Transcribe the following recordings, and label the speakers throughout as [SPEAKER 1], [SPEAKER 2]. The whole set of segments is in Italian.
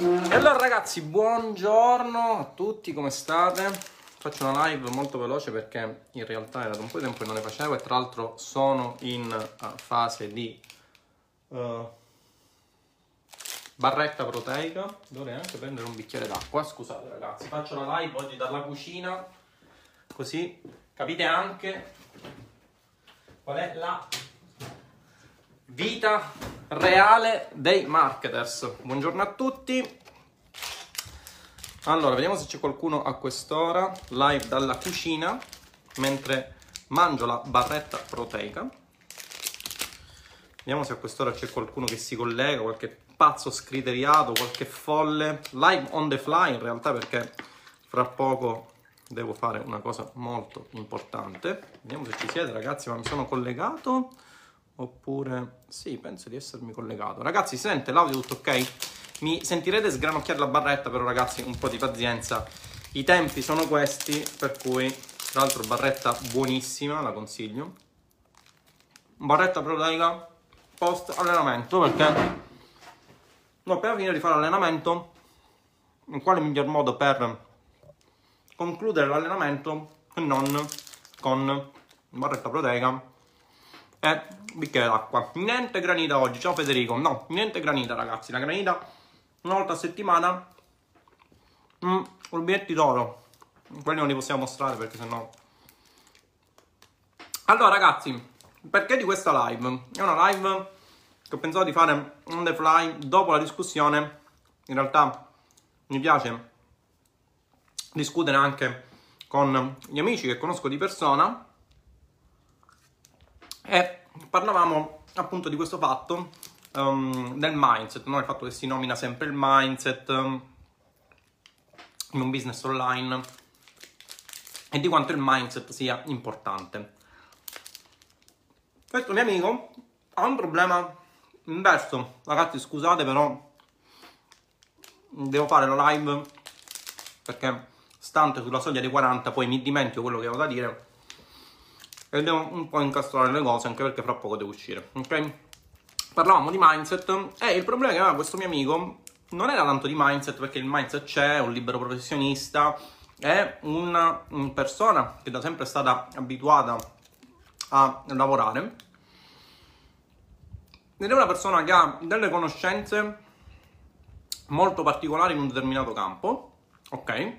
[SPEAKER 1] E allora ragazzi, buongiorno a tutti, come state? Faccio una live molto veloce perché in realtà era da un po' di tempo che non ne facevo e tra l'altro sono in uh, fase di uh, barretta proteica. Dovrei anche prendere un bicchiere d'acqua, scusate ragazzi. Faccio una live oggi dalla cucina, così capite anche qual è la vita reale dei marketers. Buongiorno a tutti. Allora, vediamo se c'è qualcuno a quest'ora live dalla cucina mentre mangio la barretta proteica. Vediamo se a quest'ora c'è qualcuno che si collega, qualche pazzo scriteriato, qualche folle. Live on the fly in realtà perché fra poco devo fare una cosa molto importante. Vediamo se ci siete ragazzi, ma mi sono collegato oppure... Sì, penso di essermi collegato. Ragazzi, si sente l'audio tutto ok? Mi sentirete sgranocchiare la barretta, però ragazzi un po' di pazienza. I tempi sono questi, per cui, tra l'altro barretta buonissima, la consiglio. Barretta proteica post allenamento, perché no, appena finire di fare l'allenamento, in quale miglior modo per concludere l'allenamento se non con barretta proteica e bicchiere d'acqua. Niente granita oggi, ciao Federico. No, niente granita ragazzi, la granita una volta a settimana. Mm, rubinetti d'oro. Quelli non li possiamo mostrare perché sennò... Allora ragazzi, perché di questa live? È una live che ho pensato di fare on the fly dopo la discussione. In realtà mi piace discutere anche con gli amici che conosco di persona e parlavamo appunto di questo fatto um, del mindset, no? il fatto che si nomina sempre il mindset um, in un business online e di quanto il mindset sia importante. Questo mio amico ha un problema inverso. Ragazzi, scusate, però devo fare la live perché stante sulla soglia dei 40 poi mi dimentico quello che avevo da dire e devo un po' incastrare le cose anche perché fra poco devo uscire, ok? Parlavamo di mindset e il problema che aveva questo mio amico non era tanto di mindset perché il mindset c'è, è un libero professionista, è una persona che da sempre è stata abituata a lavorare ed è una persona che ha delle conoscenze molto particolari in un determinato campo, ok?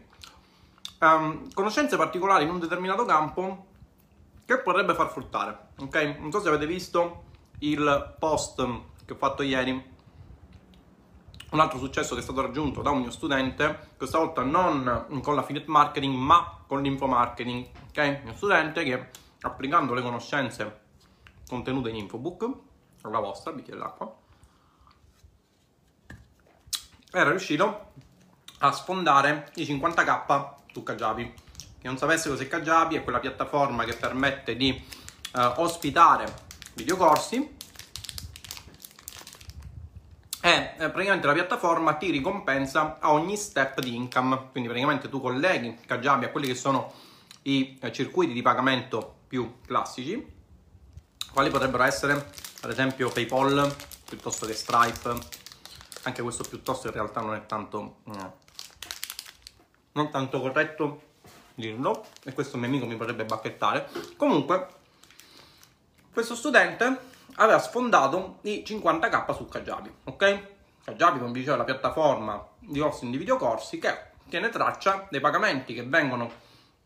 [SPEAKER 1] Um, conoscenze particolari in un determinato campo che potrebbe far fruttare, ok? Non so se avete visto il post che ho fatto ieri, un altro successo che è stato raggiunto da un mio studente, questa volta non con l'affiliate marketing ma con l'infomarketing, ok? Mio studente che applicando le conoscenze contenute in infobook, la vostra, bicchiere d'acqua, era riuscito a sfondare i 50k su Kajabi chi non sapesse cos'è Kajabi è quella piattaforma che permette di eh, ospitare videocorsi. E eh, praticamente la piattaforma ti ricompensa a ogni step di income. Quindi praticamente tu colleghi Kajabi a quelli che sono i eh, circuiti di pagamento più classici quali potrebbero essere ad esempio PayPal piuttosto che Stripe. Anche questo piuttosto in realtà non è tanto no, non tanto corretto dirlo e questo mio amico mi potrebbe bacchettare comunque questo studente aveva sfondato i 50k su Kajabi ok? Kajabi come diceva la piattaforma di hosting di videocorsi che tiene traccia dei pagamenti che vengono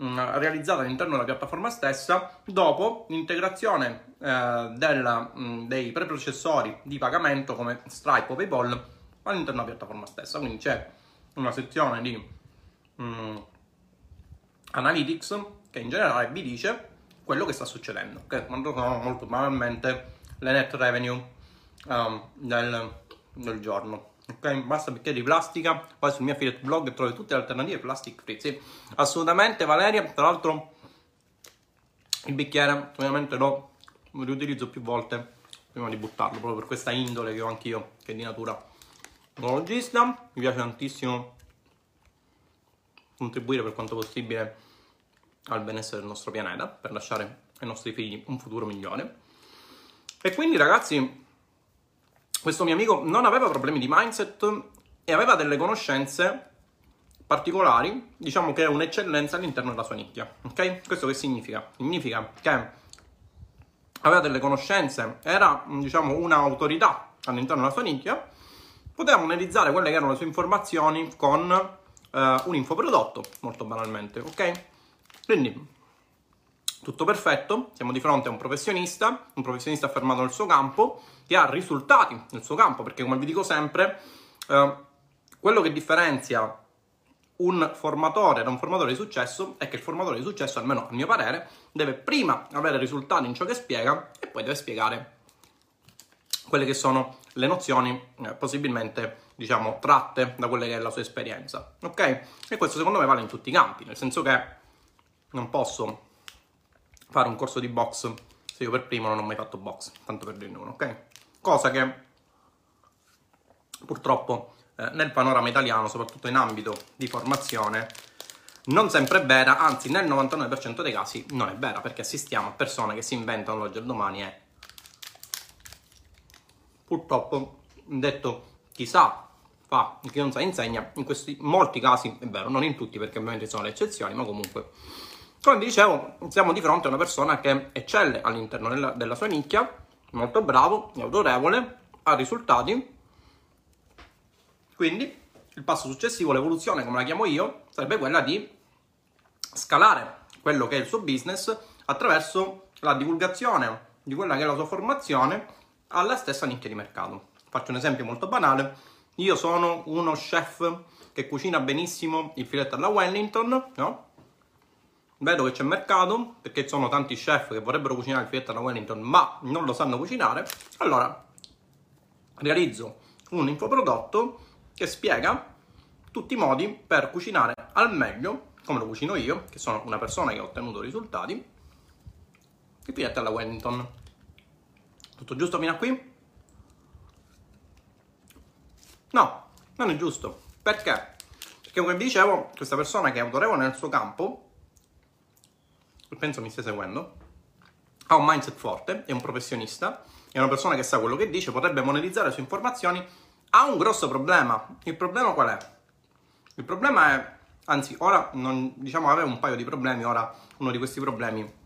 [SPEAKER 1] mm, realizzati all'interno della piattaforma stessa dopo l'integrazione eh, della, mh, mm, dei preprocessori di pagamento come Stripe o PayPal all'interno della piattaforma stessa quindi c'è una sezione di mh, mm, Analytics che in generale vi dice quello che sta succedendo, che sono molto banalmente le net revenue um, del, del, giorno. Ok, basta bicchiere di plastica, poi sul mio affiliate blog trovi tutte le alternative plastic free. Sì, assolutamente Valeria, tra l'altro il bicchiere ovviamente lo riutilizzo più volte prima di buttarlo, proprio per questa indole che ho anch'io, che è di natura monologista. Mi piace tantissimo contribuire per quanto possibile al benessere del nostro pianeta, per lasciare ai nostri figli un futuro migliore. E quindi ragazzi, questo mio amico non aveva problemi di mindset, e aveva delle conoscenze particolari, diciamo che è un'eccellenza all'interno della sua nicchia. Ok? Questo che significa? Significa che aveva delle conoscenze, era diciamo un'autorità all'interno della sua nicchia, poteva monetizzare quelle che erano le sue informazioni con eh, un infoprodotto, molto banalmente, ok? Quindi tutto perfetto, siamo di fronte a un professionista, un professionista affermato nel suo campo, che ha risultati nel suo campo, perché come vi dico sempre, eh, quello che differenzia un formatore da un formatore di successo è che il formatore di successo, almeno a mio parere, deve prima avere risultati in ciò che spiega e poi deve spiegare quelle che sono le nozioni eh, possibilmente diciamo tratte da quella che è la sua esperienza. Ok? E questo secondo me vale in tutti i campi nel senso che non posso fare un corso di box se io per primo non ho mai fatto box tanto per dirne uno ok? Cosa che purtroppo eh, nel panorama italiano, soprattutto in ambito di formazione, non sempre è vera, anzi nel 99% dei casi non è vera, perché assistiamo a persone che si inventano l'oggi al domani e purtroppo, detto chi sa fa, chi non sa insegna, in questi molti casi è vero, non in tutti perché ovviamente sono le eccezioni, ma comunque. Come vi dicevo, siamo di fronte a una persona che eccelle all'interno della, della sua nicchia, molto bravo, autorevole, ha risultati. Quindi il passo successivo, l'evoluzione come la chiamo io, sarebbe quella di scalare quello che è il suo business attraverso la divulgazione di quella che è la sua formazione alla stessa nicchia di mercato. Faccio un esempio molto banale. Io sono uno chef che cucina benissimo il filetto alla Wellington, no? Vedo che c'è mercato, perché sono tanti chef che vorrebbero cucinare il filetto alla Wellington, ma non lo sanno cucinare. Allora, realizzo un infoprodotto che spiega tutti i modi per cucinare al meglio, come lo cucino io, che sono una persona che ha ottenuto risultati, il filetto alla Wellington. Tutto giusto fino a qui? No, non è giusto. Perché? Perché come vi dicevo, questa persona che è autorevole nel suo campo, penso mi stia seguendo, ha un mindset forte, è un professionista, è una persona che sa quello che dice, potrebbe monetizzare le sue informazioni ha un grosso problema. Il problema qual è? Il problema è, anzi, ora non, diciamo aveva un paio di problemi, ora uno di questi problemi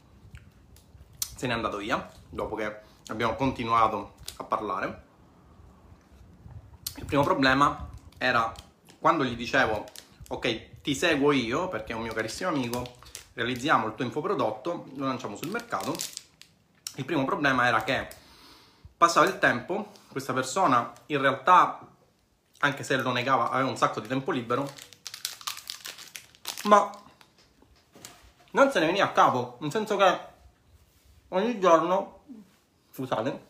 [SPEAKER 1] se n'è andato via, dopo che abbiamo continuato a parlare. Il primo problema era quando gli dicevo, ok, ti seguo io perché è un mio carissimo amico, realizziamo il tuo infoprodotto, lo lanciamo sul mercato. Il primo problema era che passava il tempo, questa persona in realtà, anche se lo negava, aveva un sacco di tempo libero, ma non se ne veniva a capo, nel senso che ogni giorno, scusate,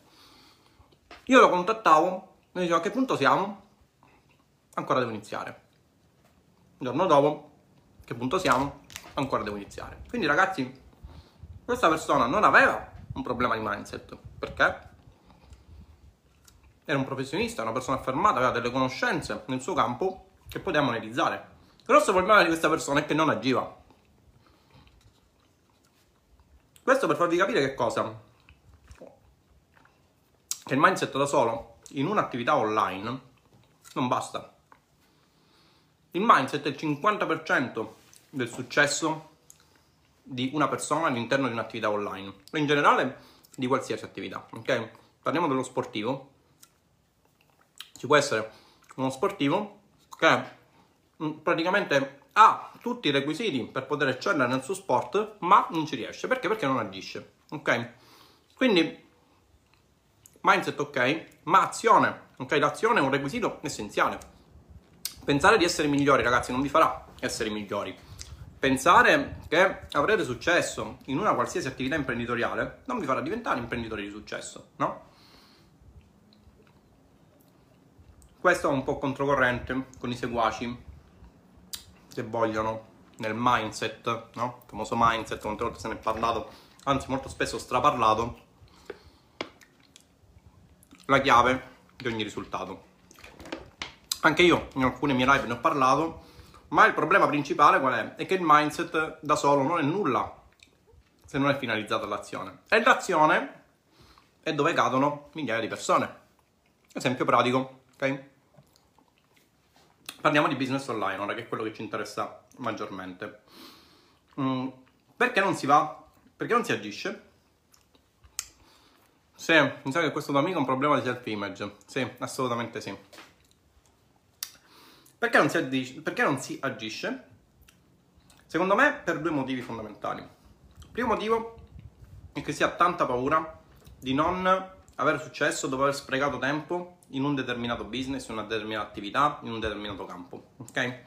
[SPEAKER 1] io lo contattavo, mi diceva a che punto siamo? Ancora devo iniziare. Il giorno dopo, a che punto siamo? Ancora devo iniziare. Quindi ragazzi, questa persona non aveva un problema di mindset, perché? era un professionista, una persona affermata, aveva delle conoscenze nel suo campo che poteva monetizzare. Il grosso problema di questa persona è che non agiva. Questo per farvi capire che cosa? Che il mindset da solo in un'attività online non basta. Il mindset è il 50% del successo di una persona all'interno di un'attività online, in generale di qualsiasi attività, ok? Parliamo dello sportivo, ci può essere uno sportivo che mm, praticamente ha tutti i requisiti per poter eccellere nel suo sport, ma non ci riesce. Perché? Perché non agisce. Ok? Quindi mindset ok, ma azione. Ok? L'azione è un requisito essenziale. Pensare di essere migliori, ragazzi, non vi farà essere migliori. Pensare che avrete successo in una qualsiasi attività imprenditoriale non vi farà diventare imprenditori di successo, no? Questo è un po' controcorrente con i seguaci che vogliono nel mindset, no? Il famoso mindset, quante volte se ne è parlato, anzi molto spesso straparlato, la chiave di ogni risultato. Anche io in alcune mie live ne ho parlato, ma il problema principale qual è? È che il mindset da solo non è nulla se non è finalizzato all'azione. E l'azione è dove cadono migliaia di persone. Esempio pratico, ok? Parliamo di business online ora, che è quello che ci interessa maggiormente. Mm, perché non si va? Perché non si agisce? Sì, mi sa che questo tuo amico ha un problema di self-image. Sì, assolutamente sì. Perché non, agisce, perché non si agisce? Secondo me per due motivi fondamentali. Il primo motivo è che si ha tanta paura di non avere successo dopo aver sprecato tempo in un determinato business, in una determinata attività, in un determinato campo. Ok?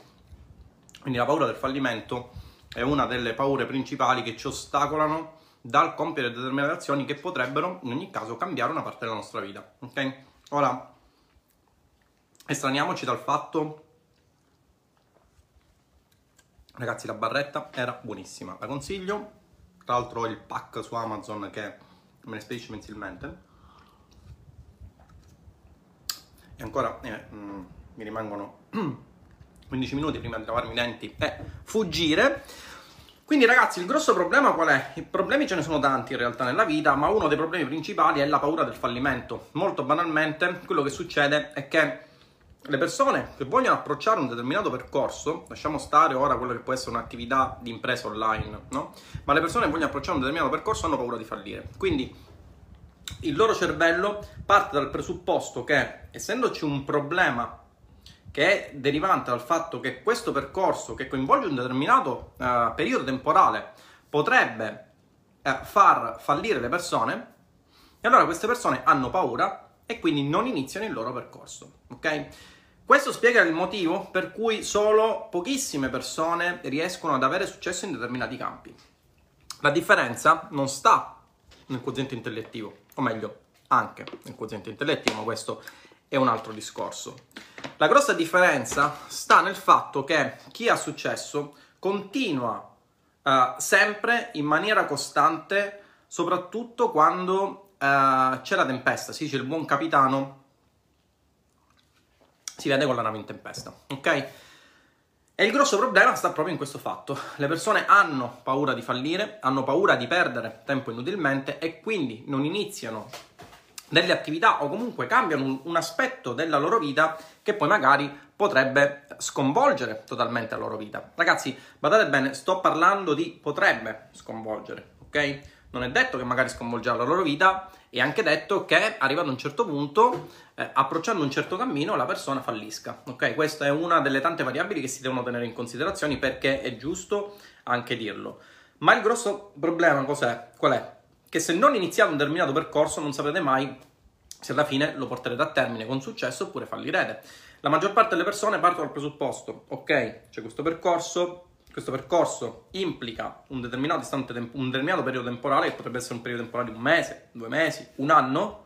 [SPEAKER 1] Quindi la paura del fallimento è una delle paure principali che ci ostacolano dal compiere determinate azioni che potrebbero in ogni caso cambiare una parte della nostra vita. Ok? Ora, estraniamoci dal fatto Ragazzi, la barretta era buonissima, la consiglio. Tra l'altro il pack su Amazon che me ne spedisce mensilmente. E ancora eh, mm, mi rimangono 15 minuti prima di lavarmi i denti e fuggire. Quindi ragazzi, il grosso problema qual è? I problemi ce ne sono tanti in realtà nella vita, ma uno dei problemi principali è la paura del fallimento. Molto banalmente, quello che succede è che le persone che vogliono approcciare un determinato percorso, lasciamo stare ora quello che può essere un'attività di impresa online, no? Ma le persone che vogliono approcciare un determinato percorso hanno paura di fallire. Quindi il loro cervello parte dal presupposto che, essendoci un problema che è derivante dal fatto che questo percorso, che coinvolge un determinato uh, periodo temporale, potrebbe uh, far fallire le persone, e allora queste persone hanno paura e quindi non iniziano il loro percorso, ok? Questo spiega il motivo per cui solo pochissime persone riescono ad avere successo in determinati campi. La differenza non sta nel quoziente intellettivo, o meglio, anche nel quoziente intellettivo, ma questo è un altro discorso. La grossa differenza sta nel fatto che chi ha successo continua uh, sempre in maniera costante, soprattutto quando uh, c'è la tempesta, si dice il buon capitano si vede con la nave in tempesta, ok? E il grosso problema sta proprio in questo fatto. Le persone hanno paura di fallire, hanno paura di perdere tempo inutilmente e quindi non iniziano delle attività o comunque cambiano un, un aspetto della loro vita che poi magari potrebbe sconvolgere totalmente la loro vita. Ragazzi, badate bene, sto parlando di potrebbe sconvolgere, ok? Non è detto che magari sconvolgerà la loro vita, è anche detto che arrivato a un certo punto, eh, approcciando un certo cammino, la persona fallisca. Ok? Questa è una delle tante variabili che si devono tenere in considerazione perché è giusto anche dirlo. Ma il grosso problema cos'è? Qual è? Che se non iniziate un determinato percorso non saprete mai se alla fine lo porterete a termine con successo oppure fallirete. La maggior parte delle persone partono dal presupposto, ok, c'è questo percorso, questo percorso implica un determinato, tempo, un determinato, periodo temporale, che potrebbe essere un periodo temporale di un mese, due mesi, un anno,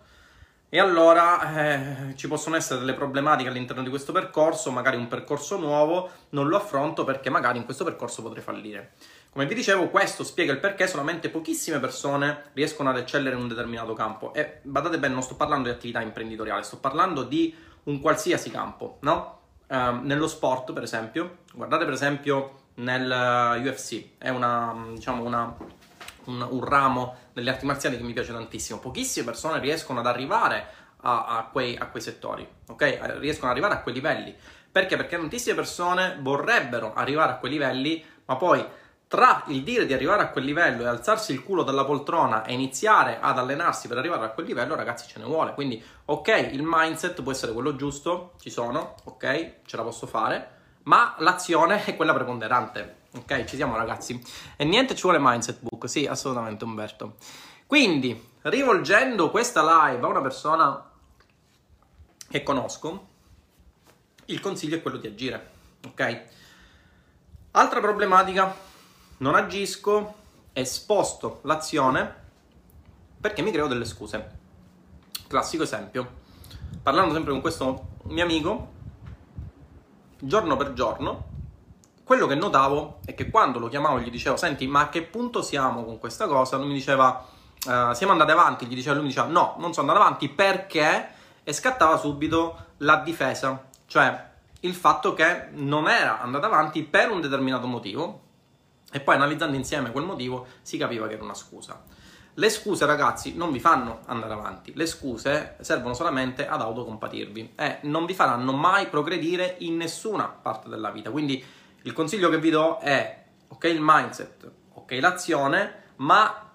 [SPEAKER 1] e allora eh, ci possono essere delle problematiche all'interno di questo percorso, magari un percorso nuovo, non lo affronto perché magari in questo percorso potrei fallire. Come vi dicevo, questo spiega il perché solamente pochissime persone riescono ad eccellere in un determinato campo. E badate bene, non sto parlando di attività imprenditoriale, sto parlando di un qualsiasi campo, no? Uh, nello sport, per esempio, guardate per esempio nel eh, UFC, è una, diciamo una, un, un, ramo delle arti marziali che mi piace tantissimo. Pochissime persone riescono ad arrivare a, a, quei, a quei settori, ok? Riescono ad arrivare a quei livelli. Perché? Perché tantissime persone vorrebbero arrivare a quei livelli, ma poi tra il dire di arrivare a quel livello e alzarsi il culo dalla poltrona e iniziare ad allenarsi per arrivare a quel livello, ragazzi, ce ne vuole. Quindi, ok, il mindset può essere quello giusto, ci sono, ok, ce la posso fare, ma l'azione è quella preponderante. Ok, ci siamo ragazzi. E niente ci vuole mindset book, sì, assolutamente Umberto. Quindi, rivolgendo questa live a una persona che conosco, il consiglio è quello di agire, ok? Altra problematica, non agisco e sposto l'azione perché mi creo delle scuse. Classico esempio. Parlando sempre con questo mio amico, giorno per giorno, quello che notavo è che quando lo chiamavo gli dicevo, senti, ma a che punto siamo con questa cosa? Lui mi diceva, uh, siamo andati avanti, gli diceva, lui mi diceva, no, non sono andato avanti perché, e scattava subito la difesa, cioè il fatto che non era andato avanti per un determinato motivo, e poi analizzando insieme quel motivo si capiva che era una scusa. Le scuse, ragazzi, non vi fanno andare avanti. Le scuse servono solamente ad autocompatirvi e non vi faranno mai progredire in nessuna parte della vita. Quindi il consiglio che vi do è ok il mindset, ok l'azione, ma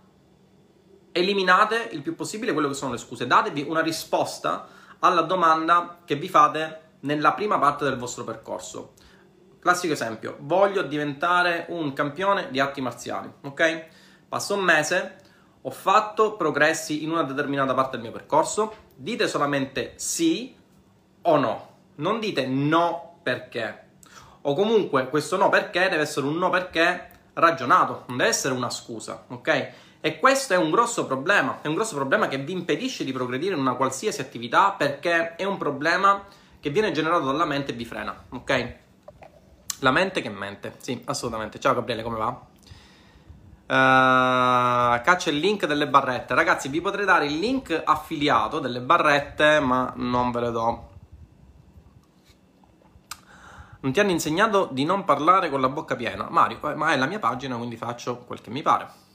[SPEAKER 1] eliminate il più possibile quello che sono le scuse. Datevi una risposta alla domanda che vi fate nella prima parte del vostro percorso. Classico esempio, voglio diventare un campione di arti marziali, ok? Passo un mese, ho fatto progressi in una determinata parte del mio percorso, dite solamente sì o no, non dite no perché. O comunque questo no perché deve essere un no perché ragionato, non deve essere una scusa, ok? E questo è un grosso problema, è un grosso problema che vi impedisce di progredire in una qualsiasi attività perché è un problema che viene generato dalla mente e vi frena, ok? La mente che mente, sì, assolutamente. Ciao Gabriele, come va? Uh, caccia il link delle barrette. Ragazzi, vi potrei dare il link affiliato delle barrette, ma non ve le do. Non ti hanno insegnato di non parlare con la bocca piena. Mario, eh, ma è la mia pagina, quindi faccio quel che mi pare.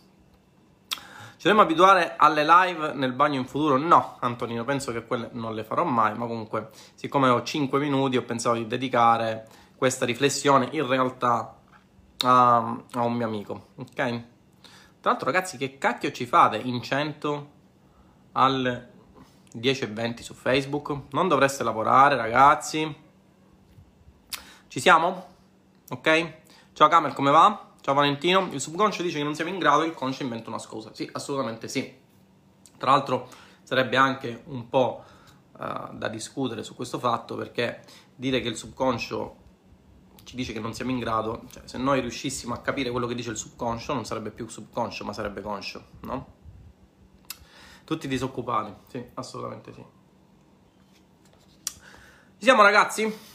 [SPEAKER 1] Ci dobbiamo abituare alle live nel bagno in futuro? No, Antonino, penso che quelle non le farò mai, ma comunque, siccome ho 5 minuti, ho pensato di dedicare questa riflessione in realtà a, a un mio amico, ok? Tra l'altro, ragazzi, che cacchio ci fate in 100 alle 10.20 su Facebook? Non dovreste lavorare, ragazzi. Ci siamo? Ok? Ciao Camel, come va? Ciao Valentino, il subconscio dice che non siamo in grado, il conscio inventa una scusa. Sì, assolutamente sì. Tra l'altro sarebbe anche un po' uh, da discutere su questo fatto perché dire che il subconscio ci dice che non siamo in grado, cioè se noi riuscissimo a capire quello che dice il subconscio non sarebbe più subconscio ma sarebbe conscio, no? Tutti disoccupati, sì, assolutamente sì. Ci siamo ragazzi?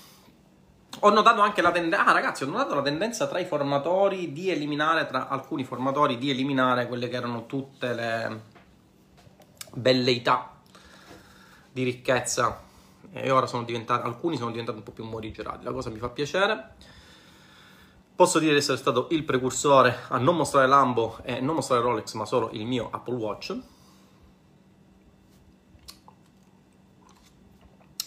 [SPEAKER 1] Ho notato anche la tendenza, ah ragazzi, ho notato la tendenza tra i formatori di eliminare, tra alcuni formatori di eliminare quelle che erano tutte le belleità di ricchezza e ora sono alcuni sono diventati un po' più morigerati, la cosa mi fa piacere. Posso dire di essere stato il precursore a non mostrare Lambo e non mostrare Rolex, ma solo il mio Apple Watch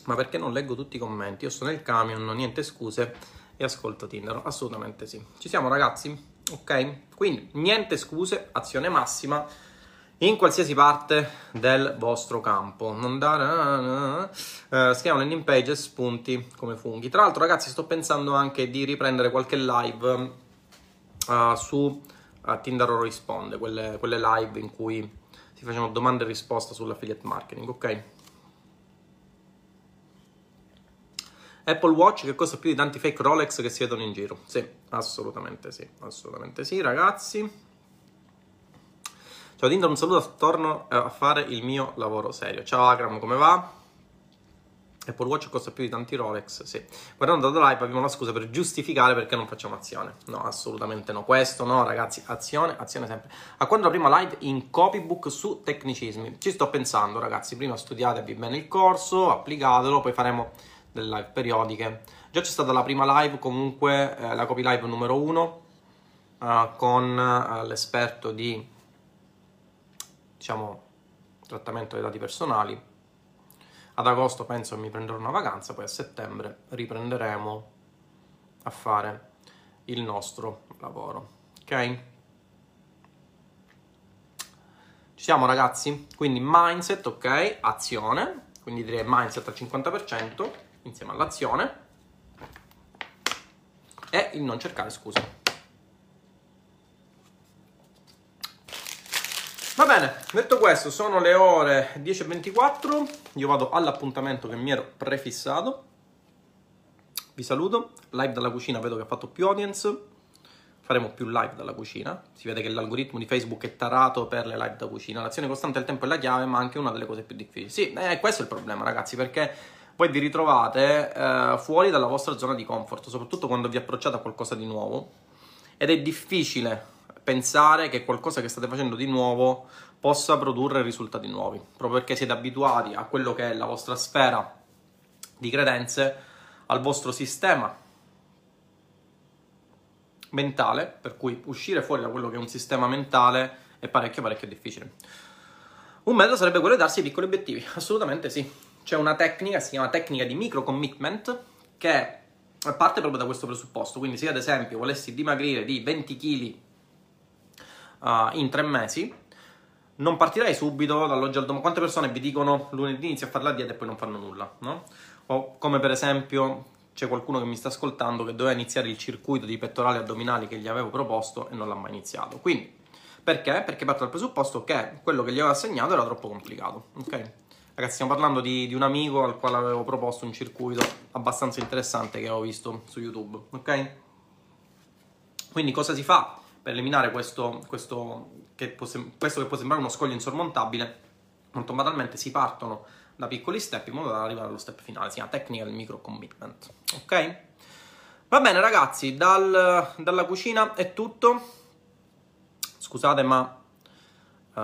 [SPEAKER 1] ma perché non leggo tutti i commenti? Io sto nel camion, niente scuse e ascolto Tinder. Assolutamente sì. Ci siamo ragazzi? Ok? Quindi niente scuse, azione massima in qualsiasi parte del vostro campo. Non dare... Uh, si chiama landing page spunti come funghi. Tra l'altro ragazzi sto pensando anche di riprendere qualche live uh, su uh, Tinder risponde, quelle, quelle live in cui si facevano domande e risposte sull'affiliate marketing, ok? Apple Watch che costa più di tanti fake Rolex che si vedono in giro. Sì, assolutamente sì, assolutamente sì, ragazzi. Ciao Dindo, un saluto, torno a fare il mio lavoro serio. Ciao Agram, come va? Apple Watch costa più di tanti Rolex, sì. Guardando da live abbiamo la scusa per giustificare perché non facciamo azione. No, assolutamente no. Questo no, ragazzi, azione, azione sempre. A quando la prima live in copybook su tecnicismi? Ci sto pensando, ragazzi. Prima studiatevi bene il corso, applicatelo, poi faremo delle live periodiche. Già c'è stata la prima live, comunque eh, la copy live numero uno, eh, con eh, l'esperto di, diciamo, trattamento dei dati personali. Ad agosto penso che mi prenderò una vacanza, poi a settembre riprenderemo a fare il nostro lavoro. Ok? Ci siamo ragazzi? Quindi mindset, ok, azione, quindi direi mindset al 50%, insieme all'azione e il non cercare scuse. Va bene, detto questo, sono le ore 10.24, io vado all'appuntamento che mi ero prefissato. Vi saluto, live dalla cucina, vedo che ha fatto più audience, faremo più live dalla cucina. Si vede che l'algoritmo di Facebook è tarato per le live da cucina. L'azione costante del tempo è la chiave, ma anche una delle cose più difficili. Sì, eh, questo è il problema, ragazzi, perché poi vi ritrovate eh, fuori dalla vostra zona di comfort, soprattutto quando vi approcciate a qualcosa di nuovo ed è difficile pensare che qualcosa che state facendo di nuovo possa produrre risultati nuovi, proprio perché siete abituati a quello che è la vostra sfera di credenze, al vostro sistema mentale, per cui uscire fuori da quello che è un sistema mentale è parecchio parecchio difficile. Un metodo sarebbe quello di darsi piccoli obiettivi, assolutamente sì. C'è una tecnica, si chiama tecnica di micro commitment, che parte proprio da questo presupposto. Quindi se ad esempio volessi dimagrire di 20 kg uh, in tre mesi, non partirei subito dall'oggi al domani. Quante persone vi dicono lunedì inizio a fare la dieta e poi non fanno nulla, no? O come per esempio c'è qualcuno che mi sta ascoltando che doveva iniziare il circuito di pettorali addominali che gli avevo proposto e non l'ha mai iniziato. Quindi, perché? Perché parto dal presupposto che quello che gli avevo assegnato era troppo complicato, ok? Ragazzi, stiamo parlando di, di un amico al quale avevo proposto un circuito abbastanza interessante che avevo visto su YouTube, ok? Quindi cosa si fa per eliminare questo, questo, che può, questo che può sembrare uno scoglio insormontabile? Molto banalmente si partono da piccoli step in modo da arrivare allo step finale, si chiama tecnica del micro commitment, ok? Va bene ragazzi, dal, dalla cucina è tutto. Scusate ma uh,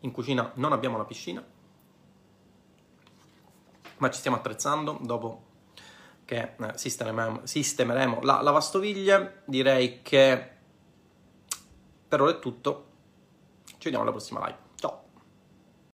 [SPEAKER 1] in cucina non abbiamo la piscina ma ci stiamo attrezzando dopo che eh, sistemeremo, sistemeremo la lavastoviglie. Direi che per ora è tutto. Ci vediamo alla prossima live.